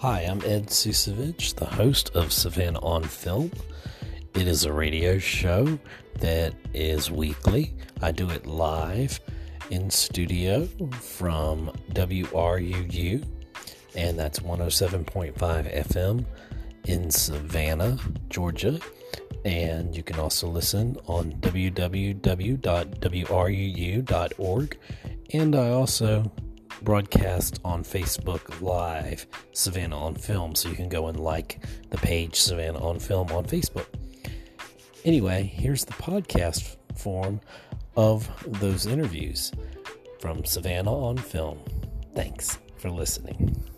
Hi, I'm Ed Susevich, the host of Savannah on Film. It is a radio show that is weekly. I do it live in studio from WRUU, and that's 107.5 FM in Savannah, Georgia. And you can also listen on www.wruu.org. And I also broadcast on Facebook Live Savannah on Film, so you can go and like the page Savannah on Film on Facebook. Anyway, here's the podcast form of those interviews from Savannah on Film. Thanks for listening.